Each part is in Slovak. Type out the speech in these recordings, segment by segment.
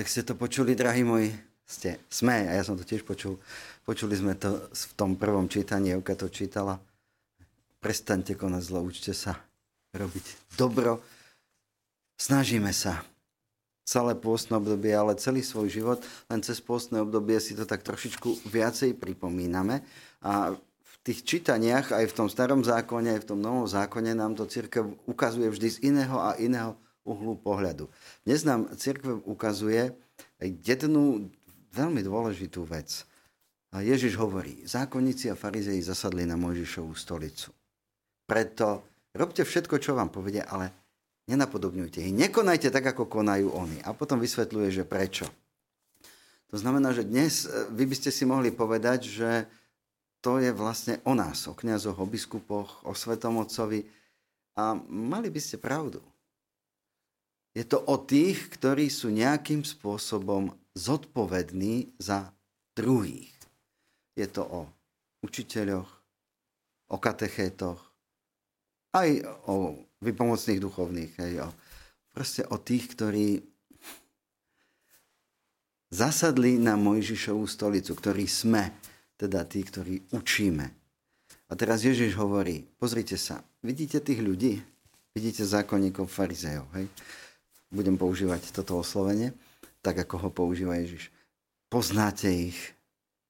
Tak ste to počuli, drahí moji? Ste, sme, a ja som to tiež počul. Počuli sme to v tom prvom čítaní, Evka to čítala. Prestaňte konať zlo, učte sa robiť dobro. Snažíme sa celé pôstne obdobie, ale celý svoj život, len cez pôstne obdobie si to tak trošičku viacej pripomíname. A v tých čítaniach, aj v tom starom zákone, aj v tom novom zákone, nám to církev ukazuje vždy z iného a iného uhlu pohľadu. Dnes nám církev ukazuje jednu veľmi dôležitú vec. Ježiš hovorí, zákonníci a farizei zasadli na Mojžišovú stolicu. Preto robte všetko, čo vám povedia, ale nenapodobňujte ich. Nekonajte tak, ako konajú oni. A potom vysvetľuje, že prečo. To znamená, že dnes e, vy by ste si mohli povedať, že to je vlastne o nás, o kniazoch, o biskupoch, o svetomocovi. A mali by ste pravdu. Je to o tých, ktorí sú nejakým spôsobom zodpovední za druhých. Je to o učiteľoch, o katechétoch, aj o vypomocných duchovných, aj o, proste o tých, ktorí zasadli na Mojžišovú stolicu, ktorí sme, teda tí, ktorí učíme. A teraz Ježiš hovorí, pozrite sa, vidíte tých ľudí? Vidíte zákonníkov farizejov, hej? Budem používať toto oslovenie, tak ako ho používa Ježiš. Poznáte ich,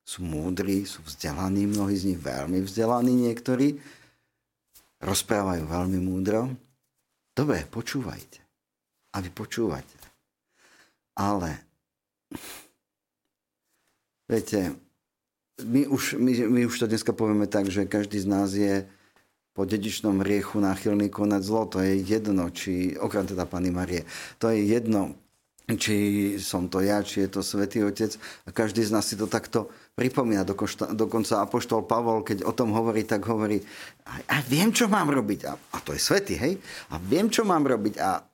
sú múdri, sú vzdelaní, mnohí z nich veľmi vzdelaní niektorí, rozprávajú veľmi múdro. Dobre, počúvajte. A vy počúvate. Ale viete, my už, my, my už to dneska povieme tak, že každý z nás je po dedičnom riechu náchylný konať zlo. To je jedno, či, okrem teda Pany Marie, to je jedno, či som to ja, či je to Svetý Otec. A každý z nás si to takto pripomína. Dokonca, dokonca Apoštol Pavol, keď o tom hovorí, tak hovorí, a, a viem, čo mám robiť. A, a to je Svetý, hej? A viem, čo mám robiť. A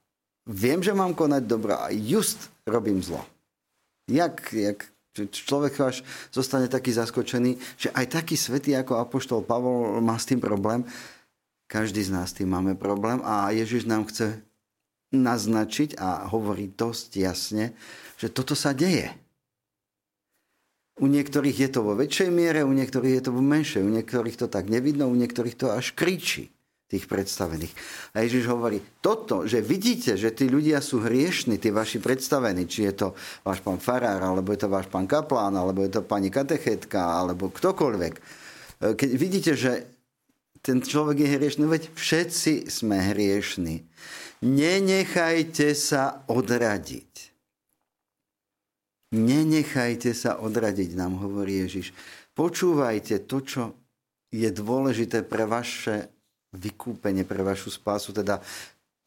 viem, že mám konať dobro. A just robím zlo. Jak, jak človek až zostane taký zaskočený, že aj taký svetý ako Apoštol Pavol má s tým problém. Každý z nás tým máme problém a Ježiš nám chce naznačiť a hovorí dosť jasne, že toto sa deje. U niektorých je to vo väčšej miere, u niektorých je to vo menšej, u niektorých to tak nevidno, u niektorých to až kričí tých predstavených. A Ježiš hovorí, toto, že vidíte, že tí ľudia sú hriešni, tí vaši predstavení, či je to váš pán farár, alebo je to váš pán kaplán, alebo je to pani katechetka, alebo ktokoľvek. E, keď vidíte, že ten človek je hriešný, veď všetci sme hriešni. Nenechajte sa odradiť. Nenechajte sa odradiť, nám hovorí Ježiš. Počúvajte to, čo je dôležité pre vaše vykúpenie pre vašu spásu. Teda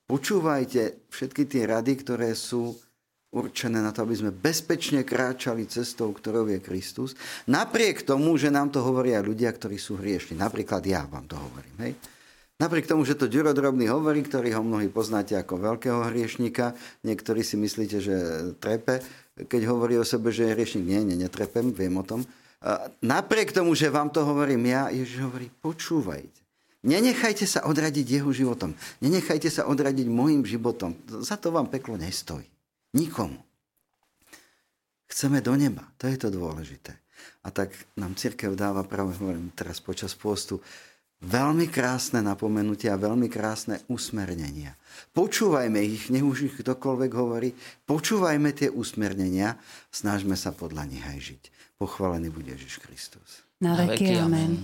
počúvajte všetky tie rady, ktoré sú určené na to, aby sme bezpečne kráčali cestou, ktorou je Kristus. Napriek tomu, že nám to hovoria ľudia, ktorí sú hriešni. Napríklad ja vám to hovorím. Hej? Napriek tomu, že to Ďuro hovorí, ktorý ho mnohí poznáte ako veľkého hriešnika, niektorí si myslíte, že trepe, keď hovorí o sebe, že je hriešnik. Nie, nie, netrepem, viem o tom. Napriek tomu, že vám to hovorím ja, Ježiš hovorí, počúvajte. Nenechajte sa odradiť jeho životom. Nenechajte sa odradiť môjim životom. Za to vám peklo nestojí. Nikomu. Chceme do neba. To je to dôležité. A tak nám církev dáva práve, hovorím teraz počas postu, veľmi krásne napomenutia a veľmi krásne usmernenia. Počúvajme ich, nech už ich ktokoľvek hovorí, počúvajme tie usmernenia, snažme sa podľa nich aj žiť. Pochválený bude Ježiš Kristus. Na veky, amen.